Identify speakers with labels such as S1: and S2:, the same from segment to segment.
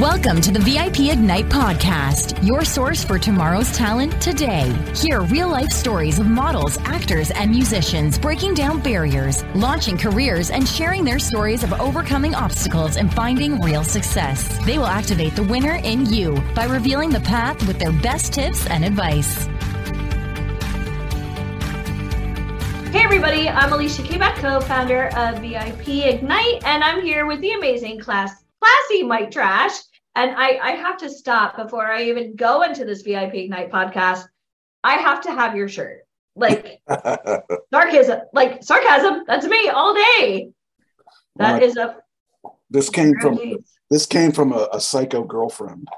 S1: Welcome to the VIP Ignite podcast, your source for tomorrow's talent today. Hear real life stories of models, actors, and musicians breaking down barriers, launching careers, and sharing their stories of overcoming obstacles and finding real success. They will activate the winner in you by revealing the path with their best tips and advice.
S2: Hey everybody, I'm Alicia Kback, co-founder of VIP Ignite, and I'm here with the amazing class classy Mike Trash. And I, I have to stop before I even go into this VIP Ignite podcast. I have to have your shirt. Like sarcasm, like sarcasm. That's me all day. That is a
S3: this came from this came from a, a psycho girlfriend.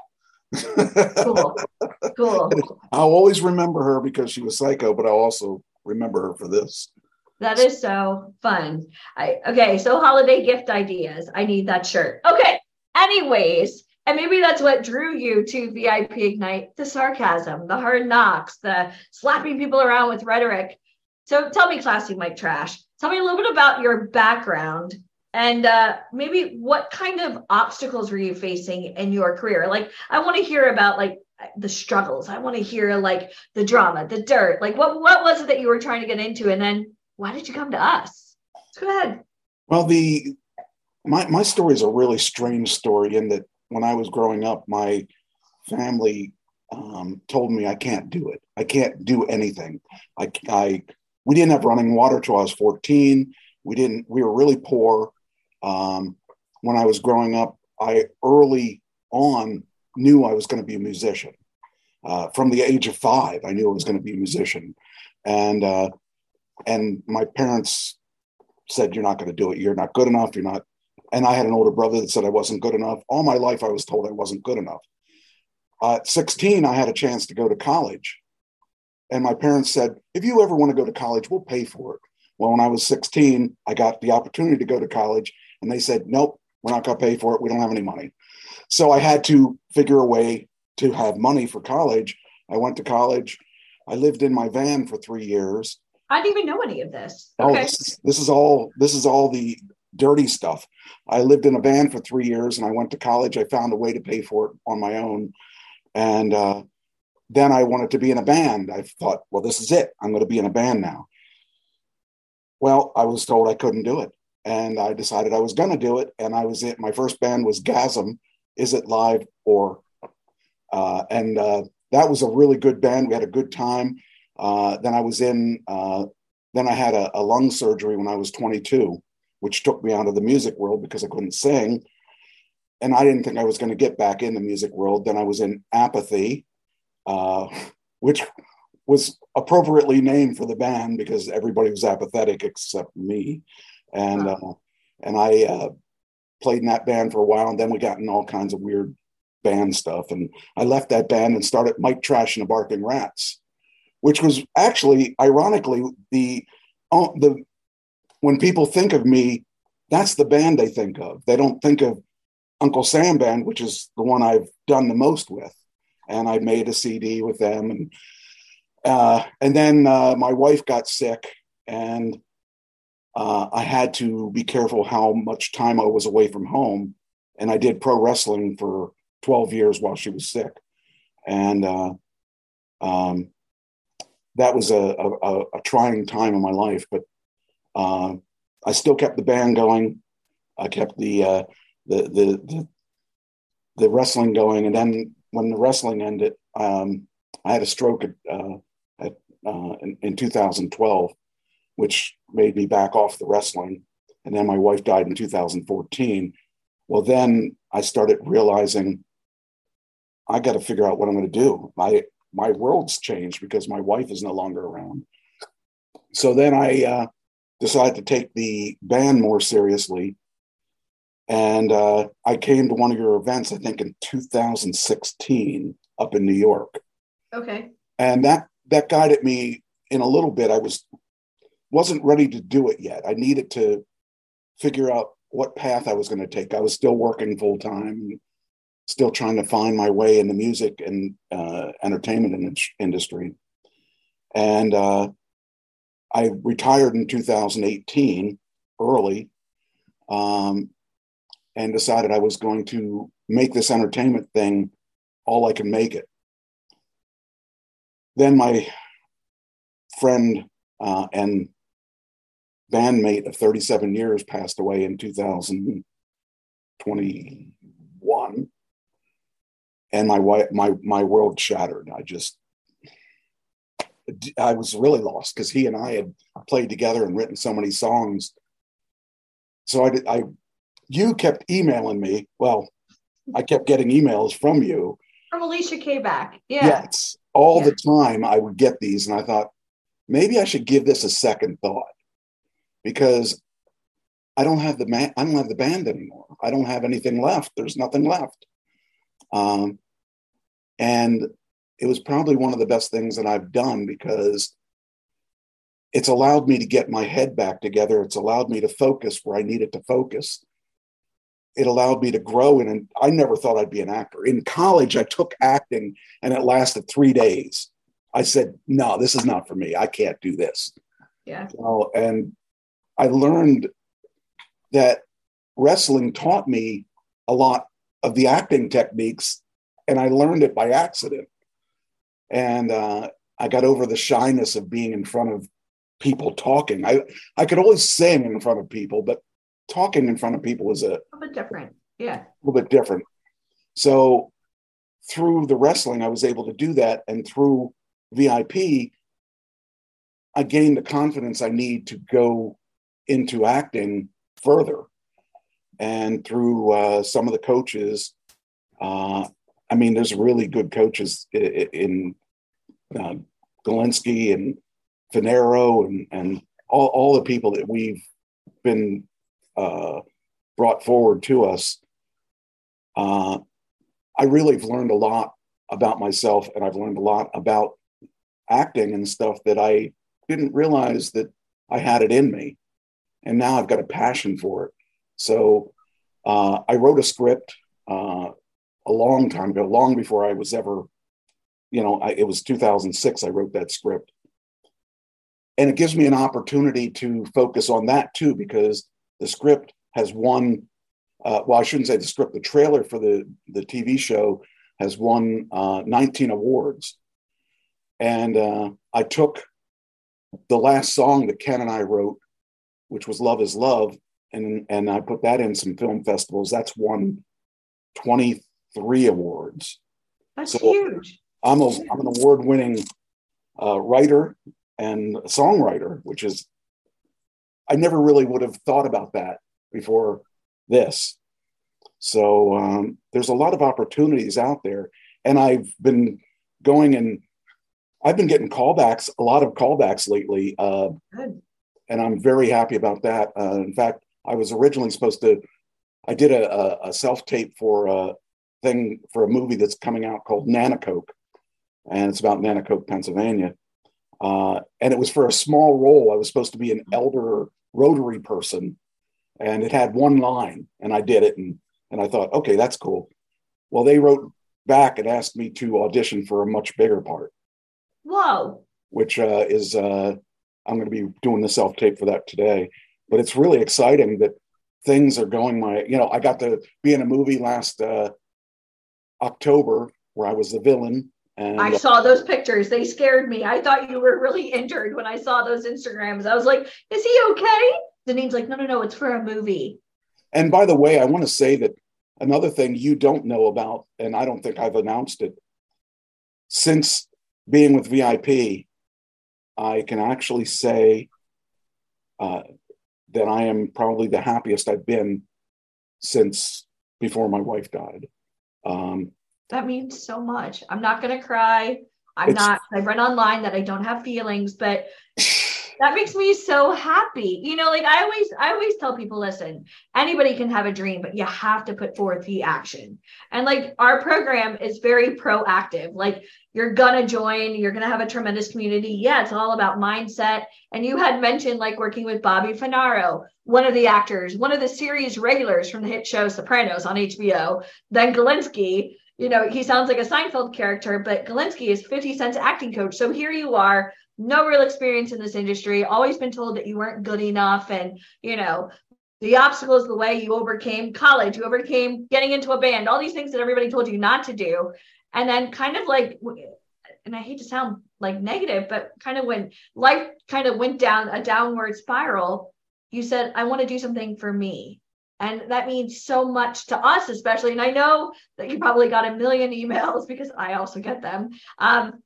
S2: cool. Cool.
S3: I'll always remember her because she was psycho, but I'll also remember her for this.
S2: That is so fun. I okay, so holiday gift ideas. I need that shirt. Okay. Anyways, and maybe that's what drew you to VIP Ignite the sarcasm, the hard knocks, the slapping people around with rhetoric. So tell me, classy Mike Trash, tell me a little bit about your background and uh, maybe what kind of obstacles were you facing in your career? Like, I want to hear about like the struggles. I want to hear like the drama, the dirt. Like, what what was it that you were trying to get into, and then why did you come to us? Go ahead.
S3: Well, the my my story is a really strange story in that when I was growing up, my family um, told me I can't do it. I can't do anything. I, I we didn't have running water till I was 14. We didn't. We were really poor. Um, when I was growing up, I early on knew I was going to be a musician. Uh, from the age of five, I knew I was going to be a musician, and uh, and my parents said you're not going to do it. You're not good enough. You're not and i had an older brother that said i wasn't good enough. All my life i was told i wasn't good enough. Uh, at 16 i had a chance to go to college. And my parents said if you ever want to go to college we'll pay for it. Well when i was 16 i got the opportunity to go to college and they said nope we're not going to pay for it. We don't have any money. So i had to figure a way to have money for college. I went to college. I lived in my van for three years
S2: I didn't even know any of this.
S3: Oh, okay. Oh, this, is, this is all this is all the dirty stuff. I lived in a van for three years, and I went to college. I found a way to pay for it on my own, and uh, then I wanted to be in a band. I thought, well, this is it. I'm going to be in a band now. Well, I was told I couldn't do it, and I decided I was going to do it. And I was in my first band was Gasm. Is it live or? Uh, and uh, that was a really good band. We had a good time. Uh, then I was in, uh, then I had a, a, lung surgery when I was 22, which took me out of the music world because I couldn't sing. And I didn't think I was going to get back in the music world. Then I was in apathy, uh, which was appropriately named for the band because everybody was apathetic except me. And, uh, and I uh, played in that band for a while. And then we got in all kinds of weird band stuff. And I left that band and started Mike Trash and the Barking Rats which was actually ironically the uh, the when people think of me, that's the band they think of. They don't think of Uncle Sam Band, which is the one I've done the most with, and I made a CD with them, and uh, and then uh, my wife got sick, and uh, I had to be careful how much time I was away from home, and I did pro wrestling for twelve years while she was sick, and uh, um, that was a, a, a, trying time in my life, but uh, I still kept the band going. I kept the, uh, the, the, the, the, wrestling going. And then when the wrestling ended, um, I had a stroke at, uh, at uh, in, in 2012, which made me back off the wrestling. And then my wife died in 2014. Well, then I started realizing I got to figure out what I'm going to do. I, my world's changed because my wife is no longer around. So then I uh, decided to take the band more seriously. And uh, I came to one of your events, I think in 2016 up in New York.
S2: Okay.
S3: And that that guided me in a little bit. I was wasn't ready to do it yet. I needed to figure out what path I was going to take. I was still working full time, still trying to find my way in the music and uh, entertainment in industry. And uh, I retired in 2018 early. Um, and decided I was going to make this entertainment thing all I can make it. Then my friend uh, and bandmate of 37 years passed away in 2021 and my wife my my world shattered. I just i was really lost because he and i had played together and written so many songs. So i did i you kept emailing me. Well i kept getting emails from you.
S2: From alicia k back. Yeah.
S3: Yes. All yeah. the time i would get these and i thought maybe i should give this a second thought because i don't have the man i don't have the band anymore. I don't have anything left. There's nothing left um, and it was probably one of the best things that I've done because it's allowed me to get my head back together. It's allowed me to focus where I needed to focus. It allowed me to grow. And I never thought I'd be an actor. In college, I took acting and it lasted three days. I said, no, this is not for me. I can't do this.
S2: Yeah.
S3: Know, and I learned that wrestling taught me a lot of the acting techniques, and I learned it by accident. And uh, I got over the shyness of being in front of people talking. I I could always sing in front of people, but talking in front of people was a,
S2: a bit different. Yeah, a
S3: little bit different. So through the wrestling, I was able to do that, and through VIP, I gained the confidence I need to go into acting further and through uh, some of the coaches. Uh, I mean, there's really good coaches in, in uh, Galinsky and Funaro and and all, all the people that we've been uh, brought forward to us. Uh, I really have learned a lot about myself, and I've learned a lot about acting and stuff that I didn't realize that I had it in me, and now I've got a passion for it. So uh, I wrote a script uh, a long time ago, long before I was ever, you know, I, it was 2006. I wrote that script, and it gives me an opportunity to focus on that too, because the script has won. Uh, well, I shouldn't say the script. The trailer for the the TV show has won uh, 19 awards, and uh, I took the last song that Ken and I wrote, which was "Love Is Love," and and I put that in some film festivals. That's won 23 awards.
S2: That's so huge.
S3: I'm a I'm an award winning uh, writer and songwriter, which is I never really would have thought about that before this. So um, there's a lot of opportunities out there, and I've been going and I've been getting callbacks, a lot of callbacks lately, uh, and I'm very happy about that. Uh, in fact, I was originally supposed to. I did a, a, a self tape for a thing for a movie that's coming out called Nanticoke, and it's about Nanticoke, Pennsylvania. Uh, and it was for a small role. I was supposed to be an elder Rotary person, and it had one line, and I did it, and and I thought, okay, that's cool. Well, they wrote back and asked me to audition for a much bigger part.
S2: Whoa!
S3: Which uh, is uh, I'm going to be doing the self tape for that today, but it's really exciting that things are going my you know i got to be in a movie last uh october where i was the villain
S2: and i saw those pictures. They scared me. I thought you were really injured when i saw those instagrams. I was like is he okay? Deneen's like no no no it's for a movie.
S3: And by the way i want to say that another thing you don't know about and i don't think i've announced it since being with vip i can actually say uh, that I am probably the happiest I've been since before my wife died. Um,
S2: that means so much. I'm not going to cry. I'm not, I've read online that I don't have feelings, but that makes me so happy. You know, like I always, I always tell people, listen, anybody can have a dream, but you have to put forth the action. And like our program is very proactive. Like you're gonna join, you're gonna have a tremendous community. Yeah, it's all about mindset. And you had mentioned like working with Bobby Funaro, one of the actors, one of the series regulars from the hit show Sopranos on HBO, then Galinsky. You know, he sounds like a Seinfeld character, but Galinsky is 50 Cent's acting coach. So here you are no real experience in this industry, always been told that you weren't good enough and, you know, the obstacles the way you overcame college you overcame getting into a band all these things that everybody told you not to do and then kind of like and i hate to sound like negative but kind of when life kind of went down a downward spiral you said i want to do something for me. And that means so much to us especially and i know that you probably got a million emails because i also get them um,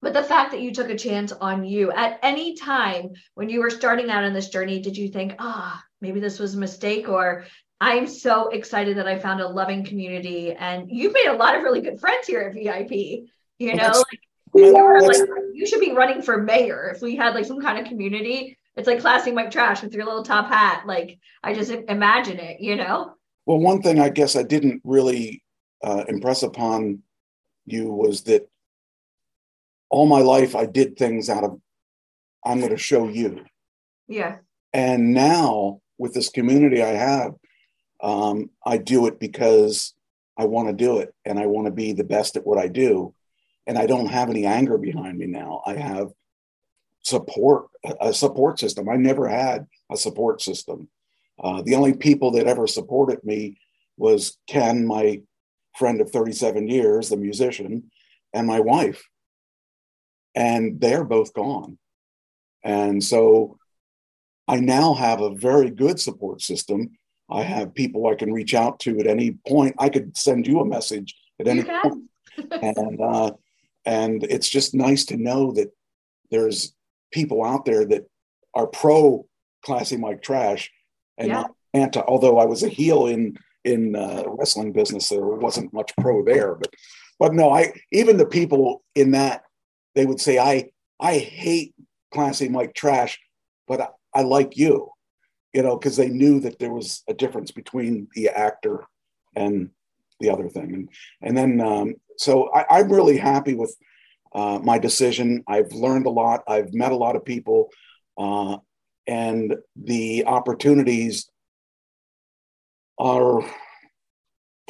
S2: but the fact that you took a chance on you at any time when you were starting out on this journey did you think ah oh, maybe this was a mistake or I'm so excited that I found a loving community and you've made a lot of really good friends here at VIP. You know, like, you, like, you should be running for mayor if we had like some kind of community. It's like classy Mike Trash with your little top hat. Like I just imagine it, you know?
S3: Well, one thing I guess I didn't really uh, impress upon you was that all my life I did things out of I'm going to show you.
S2: Yeah.
S3: And now with this community I have, um, I do it because I want to do it and I want to be the best at what I do. And I don't have any anger behind me now. I have support, a support system. I never had a support system. Uh, the only people that ever supported me was Ken, my friend of 37 years, the musician, and my wife. And they're both gone. And so I now have a very good support system. I have people I can reach out to at any point. I could send you a message at any point. and uh, and it's just nice to know that there's people out there that are pro classy Mike Trash and yeah. not anti. Although I was a heel in in uh, wrestling business, there wasn't much pro there. But but no, I even the people in that they would say I I hate classy Mike Trash, but I like you, you know, because they knew that there was a difference between the actor and the other thing. And, and then, um, so I, am really happy with uh, my decision. I've learned a lot, I've met a lot of people, uh, and the opportunities are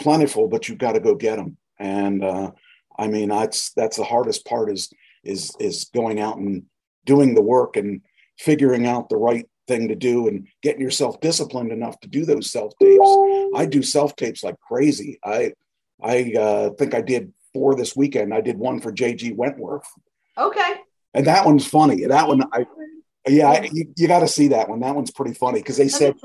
S3: plentiful, but you've got to go get them. And uh, I mean, that's that's the hardest part is is is going out and doing the work and figuring out the right thing to do and getting yourself disciplined enough to do those self tapes. I do self tapes like crazy. I I uh, think I did four this weekend. I did one for JG Wentworth.
S2: Okay.
S3: And that one's funny. That one I yeah, I, you, you got to see that one. That one's pretty funny because they said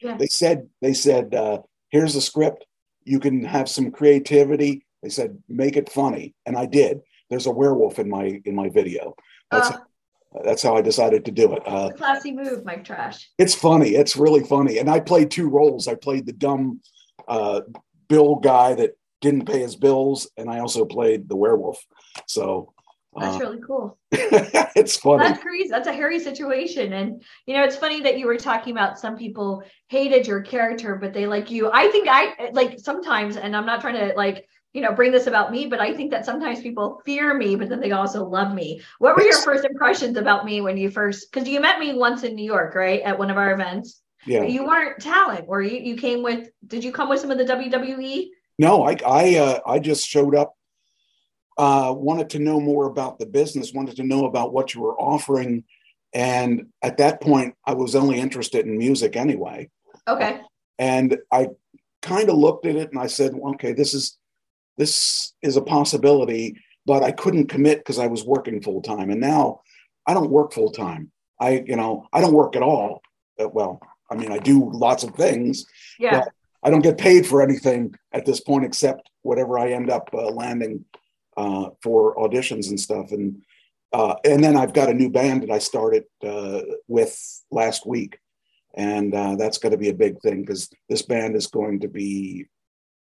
S3: yeah. they said they said uh, here's a script. You can have some creativity. They said make it funny, and I did. There's a werewolf in my in my video. That's uh, that's how I decided to do it.
S2: Uh, classy move, Mike Trash.
S3: It's funny. It's really funny. And I played two roles. I played the dumb uh, bill guy that didn't pay his bills, and I also played the werewolf. So
S2: that's uh, really cool.
S3: it's funny.
S2: That's crazy. That's a hairy situation. And you know, it's funny that you were talking about some people hated your character, but they like you. I think I like sometimes, and I'm not trying to like you know bring this about me but i think that sometimes people fear me but then they also love me. What were your first impressions about me when you first because you met me once in new york right at one of our events. Yeah. You weren't talent or you? You came with did you come with some of the wwe
S3: no i i uh, i just showed up uh wanted to know more about the business wanted to know about what you were offering. And at that point i was only interested in music anyway.
S2: Okay.
S3: And i kind of looked at it and i said okay this is this is a possibility, but I couldn't commit because I was working full time. And now I don't work full time. I, you know, I don't work at all. Uh, well, I mean, I do lots of things.
S2: Yeah.
S3: I don't get paid for anything at this point except whatever I end up uh, landing uh, for auditions and stuff. And uh, and then I've got a new band that I started uh, with last week, and uh, that's going to be a big thing because this band is going to be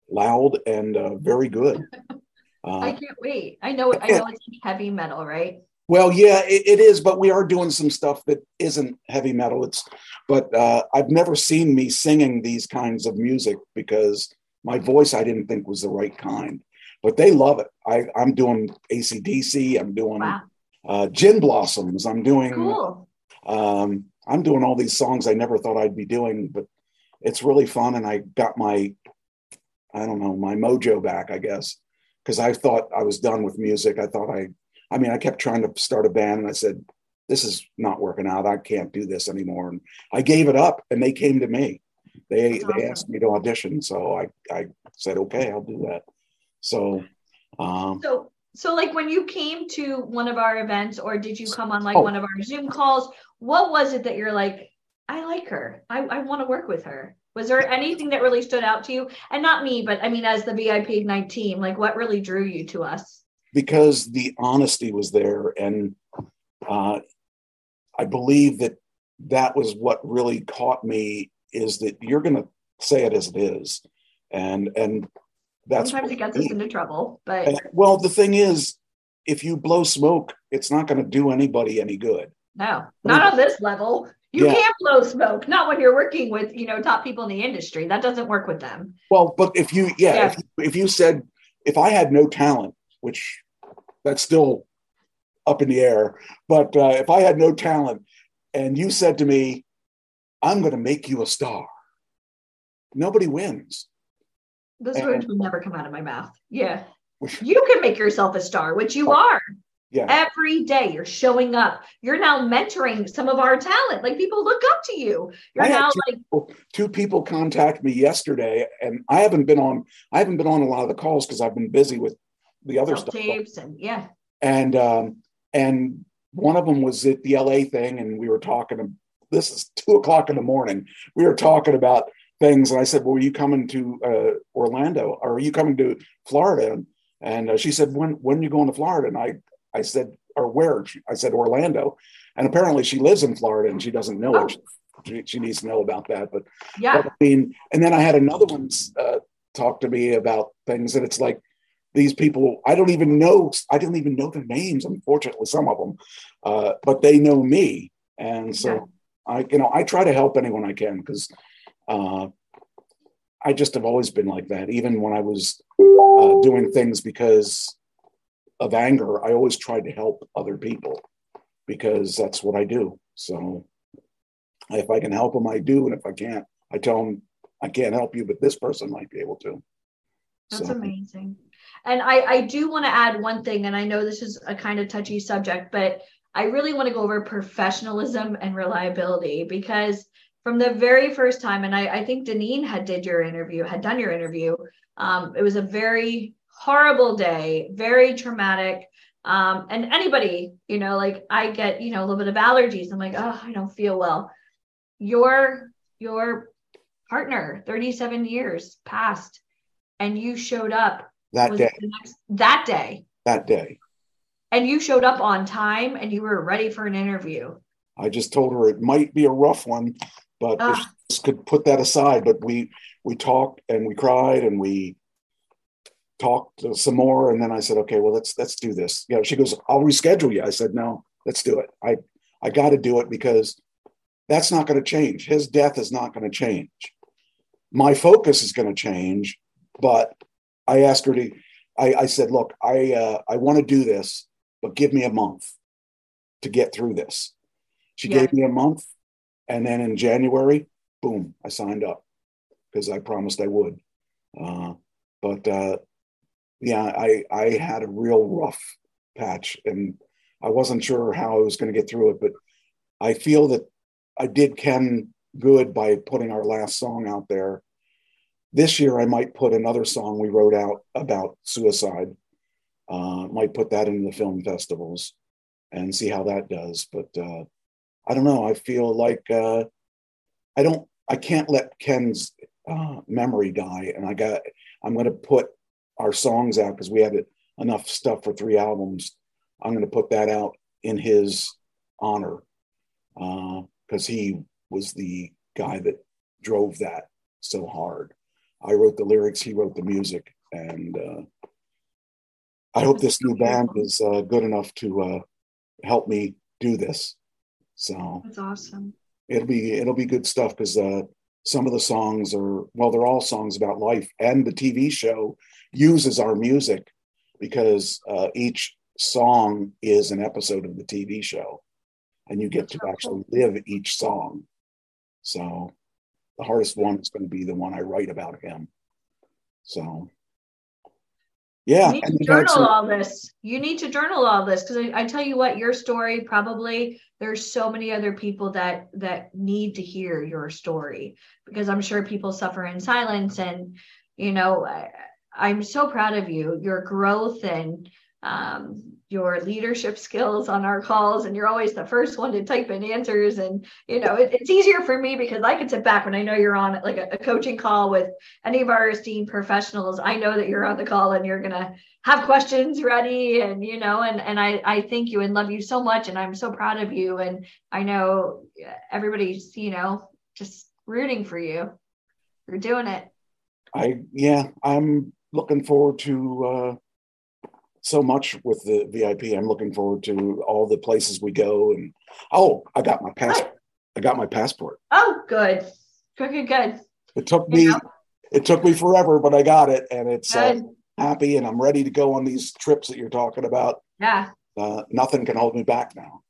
S3: loud and uh, very good.
S2: Uh, I can't wait. I know. I know it's heavy metal, right?
S3: Well, yeah, it, it is, but we are doing some stuff that isn't heavy metal. It's, but uh, I've never seen me singing these kinds of music because my voice I didn't think was the right kind. But they love it. I, I'm doing ACDC. I'm doing wow. uh, Gin Blossoms. I'm doing.
S2: Cool.
S3: Um, I'm doing all these songs I never thought I'd be doing, but it's really fun. And I got my I don't know, my mojo back, I guess, because I thought I was done with music. I thought I, I mean, I kept trying to start a band and I said, this is not working out. I can't do this anymore. And I gave it up and they came to me. they
S2: That's
S3: they asked me to audition, so I I said okay, I'll do that. So, um,
S2: So, so like when you came to one of our events, or did you come on like
S3: Oh.
S2: one of our Zoom calls? What was it that you're like, I like her. I, I want to work with her. Was there anything that really stood out to you? And not me, but I mean, as the VIP Ignite team, like what really drew you to us?
S3: because the honesty was there, and uh, I believe that that was what really caught me is that you're going to say it as it is, and and that's
S2: Sometimes it gets us into trouble, but
S3: And, well, the thing is, if you blow smoke, it's not going to do anybody any good.
S2: no, not on this level. You
S3: Yeah.
S2: can't blow smoke, not when you're working with, you know, top people in the industry. That doesn't work with them.
S3: Well, but if you, yeah,
S2: Yeah.
S3: If, you, if you said, if I had no talent, which that's still up in the air, but uh, if I had no talent and you said to me, I'm going to make you a star, nobody wins.
S2: Those
S3: And-
S2: words would never come out of my mouth. Yeah. You can make yourself a star, which you
S3: Oh,
S2: are.
S3: Yeah.
S2: Every day you're showing up. You're now mentoring some of our talent. Like people look up to you. You're
S3: I
S2: now
S3: to-
S2: like,
S3: Two people contact me yesterday, and I haven't been on. I haven't been on a lot of the calls because I've been busy with the other stuff.
S2: tapes and yeah.
S3: and um, and one of them was at the LA thing, and we were talking. This is two o'clock in the morning. We were talking about things, and I said, "Well, are you coming to uh, Orlando? Or are you coming to Florida?" And, and uh, she said, "When when are you going to Florida?" And I I said, "Or where?" I said, "Orlando." And apparently, she lives in Florida, and she doesn't know
S2: Oh.
S3: it. She, she needs to know about that. But
S2: Yeah.
S3: but, I mean, and then I had another one uh, talk to me about things, and it's like these people. I don't even know. I didn't even know their names. Unfortunately, some of them, uh, but they know me, and so
S2: Yeah.
S3: I, you know, I try to help anyone I can because uh, I just have always been like that. Even when I was uh, doing things because of anger, I always tried to help other people because that's what I do. So if I can help them, I do, and if I can't, I tell them I can't help you, but this person might be able to.
S2: That's
S3: So,
S2: amazing. And I, I do want to add one thing, and I know this is a kind of touchy subject, but I really want to go over professionalism and reliability because from the very first time, and I, I think Deneen had did your interview, had done your interview. Um, it was a very horrible day, very traumatic. Um, and anybody, you know, like I get, you know, a little bit of allergies. I'm like, oh, I don't feel well. Your your partner, 37 years passed, and you showed up
S3: that day,
S2: next, that day
S3: that day,
S2: and you showed up on time and you were ready for an interview
S3: I just told her it might be a rough one, but
S2: Ah.
S3: could put that aside. But we we talked and we cried and we talked some more, and then I said, okay, well let's let's do this. You know, she goes, I'll reschedule you. I said, no, let's do it. I I got to do it because that's not going to change. His death is not going to change. My focus is going to change, but I asked her to. I, I said, look, I uh, I want to do this, but give me a month to get through this. She
S2: Yeah.
S3: gave me a month, and then in January, boom, I signed up because I promised I would. Uh, but uh, yeah, I I had a real rough patch, and I wasn't sure how I was going to get through it. But I feel that I did Ken good by putting our last song out there. This year, I might put another song we wrote out about suicide. Uh, might put that into the film festivals and see how that does. But uh, I don't know. I feel like uh, I don't. I can't let Ken's uh, memory die, and I got. I'm going to put our songs out because we had enough stuff for three albums. I'm going to put that out in his honor because he was the guy that drove that so hard. I wrote the lyrics, he wrote the music, and uh, I hope this new band is uh, good enough to uh, help me do this. So
S2: that's awesome
S3: it'll be it'll be good stuff because uh, some of the songs are well, they're all songs about life, and the TV show uses our music because uh, each song is an episode of the TV show, and you get to actually live each song. So the hardest one is going to be the one I write about him. So Yeah.
S2: You need to journal
S3: some-
S2: all this. You need to journal all this because I, I tell you what, your story probably there's so many other people that that need to hear your story because I'm sure people suffer in silence. And you know, I'm so proud of you, your growth and um, your leadership skills on our calls. And you're always the first one to type in answers. And you know, it, it's easier for me because I can sit back when I know you're on like a, a coaching call with any of our esteemed professionals. I know that you're on the call and you're gonna have questions ready and you know and and I I thank you and love you so much and I'm so proud of you and I know everybody's you know just rooting for you. You're doing it.
S3: I yeah, I'm looking forward to uh, so much with the VIP. I'm looking forward to all the places we go, and oh, I got my passport. I got my passport.
S2: Oh, good, good, good.
S3: It took me it took me forever, but I got it, and it's uh, happy, and I'm ready to go on these trips that you're talking about.
S2: Yeah,
S3: Uh, nothing can hold me back now.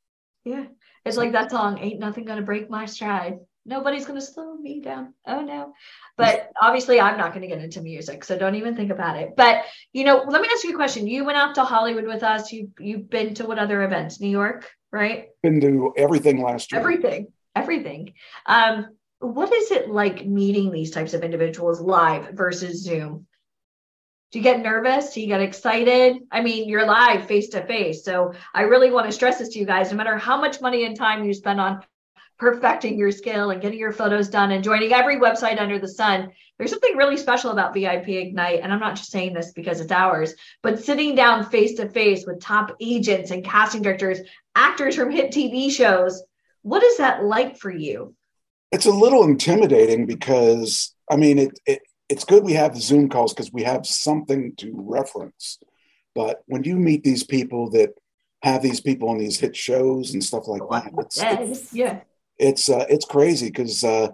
S2: yeah. It's like that song, "Ain't nothing gonna break my stride." Nobody's gonna slow me down. Oh no. But obviously, I'm not gonna get into music, so don't even think about it. But you know, let me ask you a question. You went out to Hollywood with us. You you've been to what other events? New York, right?
S3: Been to everything last year.
S2: everything everything um what is it like meeting these types of individuals live versus zoom do you get nervous do you get excited i mean you're live face to face so i really want to stress this to you guys no matter how much money and time you spend on perfecting your skill and getting your photos done and joining every website under the sun there's something really special about vip ignite and i'm not just saying this because it's ours but sitting down face to face with top agents and casting directors actors from hit tv shows what is that like for you?
S3: It's a little intimidating because I mean it, it it's good we have the Zoom calls because we have something to reference. But when you meet these people that have these people on these hit shows and stuff like oh, that, it's it's,
S2: yeah.
S3: It's, uh, it's crazy because uh,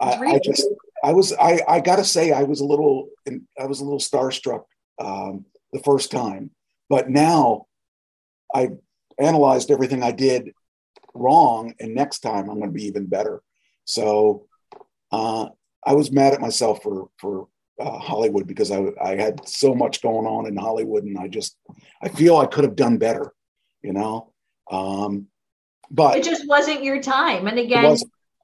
S3: I. I just I was I I gotta say I was a little I was a little starstruck um, the first time, but now I analyzed everything I did wrong, and next time I'm going to be even better. So uh, I was mad at myself for for uh, Hollywood because I I had so much going on in Hollywood, and I just I feel I could have done better, you know. Um, but
S2: It just wasn't your time. And again,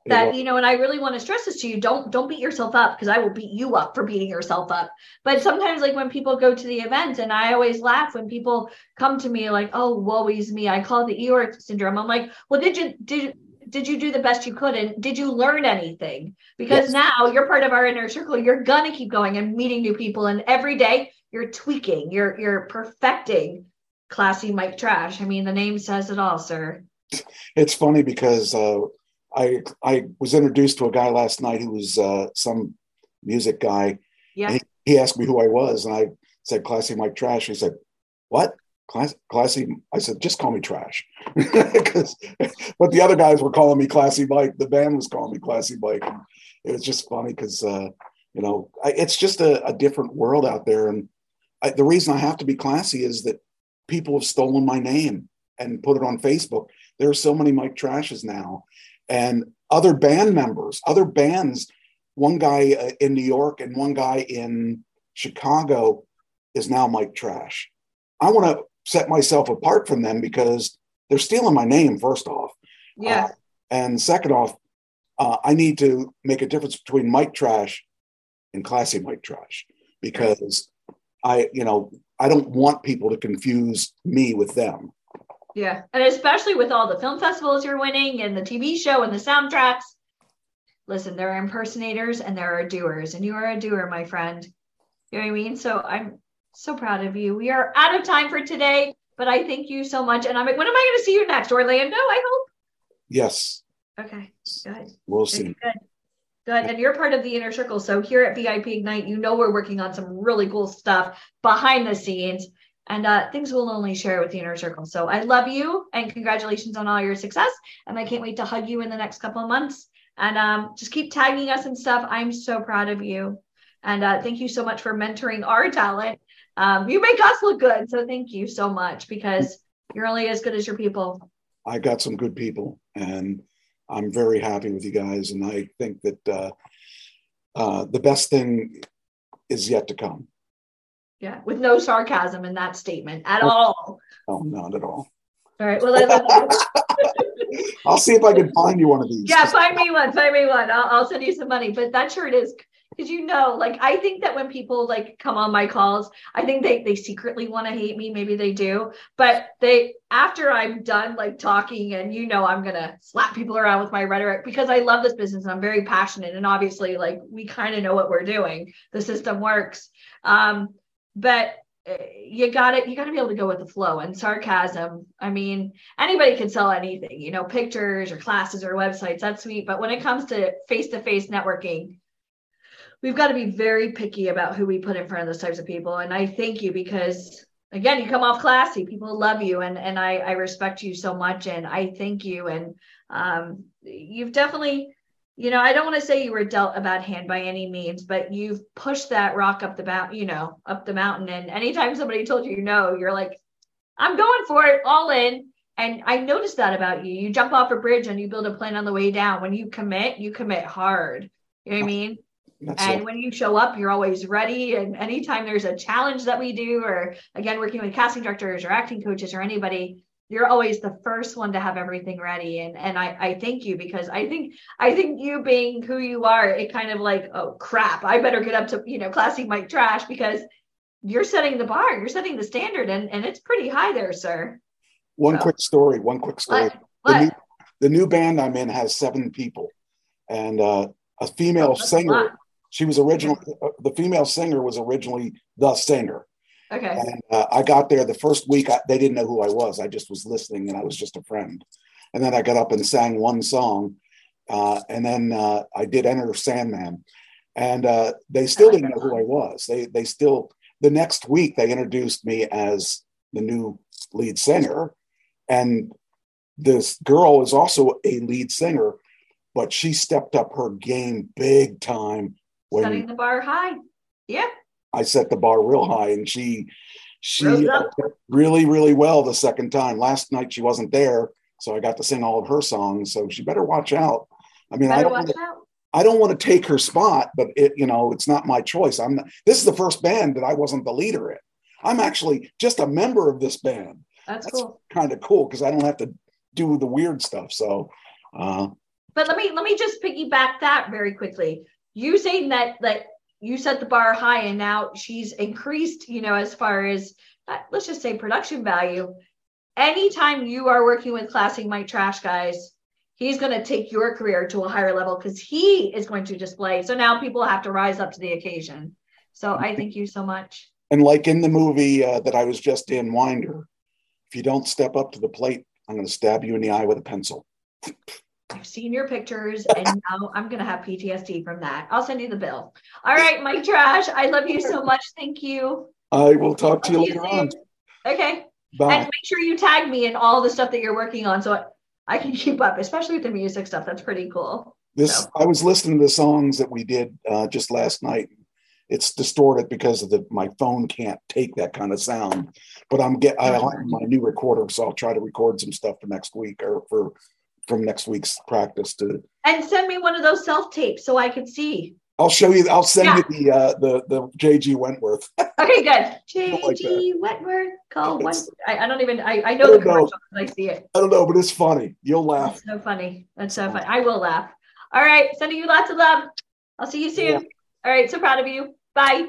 S2: that you know and i really want to stress this to you. Don't don't beat yourself up because i will beat you up for beating yourself up. But sometimes like when people go to the event and i always laugh when people come to me like oh woe is me. I call it the eeyore syndrome. I'm like well did you did did you do the best you could and did you learn anything? Because
S3: Yes.
S2: now you're part of our inner circle. You're gonna keep going and meeting new people and every day you're tweaking. You're you're perfecting classy mike trash. I mean the name says it all sir
S3: it's funny because uh, I I was introduced to a guy last night who was uh, some music guy.
S2: yeah
S3: he, he asked me who I was, and I said Classy Mike Trash. He said, "What? Class, classy?" I said, "Just call me Trash." 'Cause- but the other guys were calling me Classy Mike. The band was calling me Classy Mike. It was just funny because uh, you know I, it's just a, a different world out there, and I, the reason I have to be classy is that people have stolen my name and put it on Facebook. There are so many Mike Trashes now, and other band members, other bands. One guy uh, in New York and one guy in Chicago is now Mike Trash. I want to set myself apart from them because they're stealing my name. First off,
S2: yeah
S3: Uh, and second off, uh, I need to make a difference between Mike Trash and classy Mike Trash because I, you know, I don't want people to confuse me with them.
S2: Yeah. And especially with all the film festivals you're winning and the TV show and the soundtracks. Listen, there are impersonators and there are doers, and you are a doer, my friend. You know what I mean? So I'm so proud of you. We are out of time for today, but I thank you so much. And I'm like, when am I going to see you next? Orlando, I hope.
S3: Yes,
S2: Okay. Good.
S3: we'll see.
S2: Good. Good. And you're part of the inner circle. So here at VIP Ignite, you know we're working on some really cool stuff behind the scenes. And uh, things we'll only share with the inner circle. So I love you and congratulations on all your success. And I can't wait to hug you in the next couple of months. And um, just keep tagging us and stuff. I'm so proud of you. And uh, thank you so much for mentoring our talent. Um, you make us look good. So thank you so much because you're only as good as your people.
S3: I got some good people, and I'm very happy with you guys. And I think that uh, uh, the best thing is yet to come.
S2: Yeah, with no sarcasm in that statement at all.
S3: Oh, not at all.
S2: All right. Well, I love
S3: you. I'll see if I can find you one of these.
S2: Yeah, find me one. Find me one. I'll, I'll send you some money. But that shirt is because you know, like I think that when people like come on my calls, I think they they secretly want to hate me. Maybe they do, but they after I'm done like talking and you know I'm gonna slap people around with my rhetoric because I love this business and I'm very passionate and obviously like we kind of know what we're doing. The system works. Um, but eh, you got it you got to be able to go with the flow and sarcasm i mean anybody can sell anything you know pictures or classes or websites that's sweet but when it comes to face-to-face networking we've got to be very picky about who we put in front of those types of people. And I thank you because again, you come off classy. People love you, and and I I respect you so much, and I thank you. And um, you've definitely, you know, I don't want to say you were dealt a bad hand by any means, but you've pushed that rock up the mountain, you know, up the mountain. And anytime somebody told you no, you're like, I'm going for it, all in. And I noticed that about you. You jump off a bridge and you build a plan on the way down. When you commit, you commit hard. You know what I mean? That's and it. when you show up, you're always ready. And anytime there's a challenge that we do, or again, working with casting directors or acting coaches or anybody, you're always the first one to have everything ready. And and I, I thank you because I think I think you being who you are, it kind of like, oh crap, I better get up to, you know, classy Mike Trash because you're setting the bar, you're setting the standard, and, and it's pretty high there, sir.
S3: One so. quick story, one quick story. What? What? The, new, the new band I'm in has seven people. And uh, a female oh, singer she was originally uh, the female singer was originally the singer.
S2: Okay.
S3: And uh, I got there the first week. I, they didn't know who I was. I just was listening, and I was just a friend. And then I got up and sang one song, uh, and then uh, I did Enter Sandman, and uh, they still didn't know who I was. They they still the next week they introduced me as the new lead singer, and this girl is also a lead singer, but she stepped up her game big time
S2: when setting the bar high. Yeah.
S3: I set the bar real high, and she she really really well the second time. Last night she wasn't there, so I got to sing all of her songs. So she better watch out. I mean, better I don't. Wanna. I don't want to take her spot, but it, you know, it's not my choice. I'm. Not, this is the first band that I wasn't the leader in. I'm actually just a member of this band.
S2: That's, That's cool.
S3: Kind of cool because I don't have to do the weird stuff. So, uh,
S2: but let me let me just piggyback that very quickly you saying that that you set the bar high and now she's increased you know as far as uh, let's just say production value. Anytime you are working with classing mike trash guys he's going to take your career to a higher level because he is going to display. So now people have to rise up to the occasion. So i thank you so much.
S3: And like in the movie uh, that i was just in winder if you don't step up to the plate i'm going to stab you in the eye with a pencil
S2: I've seen your pictures and now I'm going to have PTSD from that. I'll send you the bill. All right, Mike Trash, I love you so much. Thank you.
S3: I will talk to you later on.
S2: Okay. Bye. And make sure you tag me in all the stuff that you're working on so I can keep up, especially with the music stuff. That's pretty cool.
S3: This so. I was listening to the songs that we did uh, just last night. It's distorted because of the my phone can't take that kind of sound. But I'm get I have my new recorder, so I'll try to record some stuff for next week or for from next week's practice to
S2: and send me one of those self tapes so I can see.
S3: I'll show you. I'll send yeah. you the uh, the the JG Wentworth.
S2: okay, good. JG like Wentworth. Call one. I, I, don't even. I, I know I the commercial I see it.
S3: I don't know, but it's funny. You'll laugh.
S2: That's so funny. That's so funny. I will laugh. All right, sending you lots of love. I'll see you soon. Yeah. All right, so proud of you. Bye.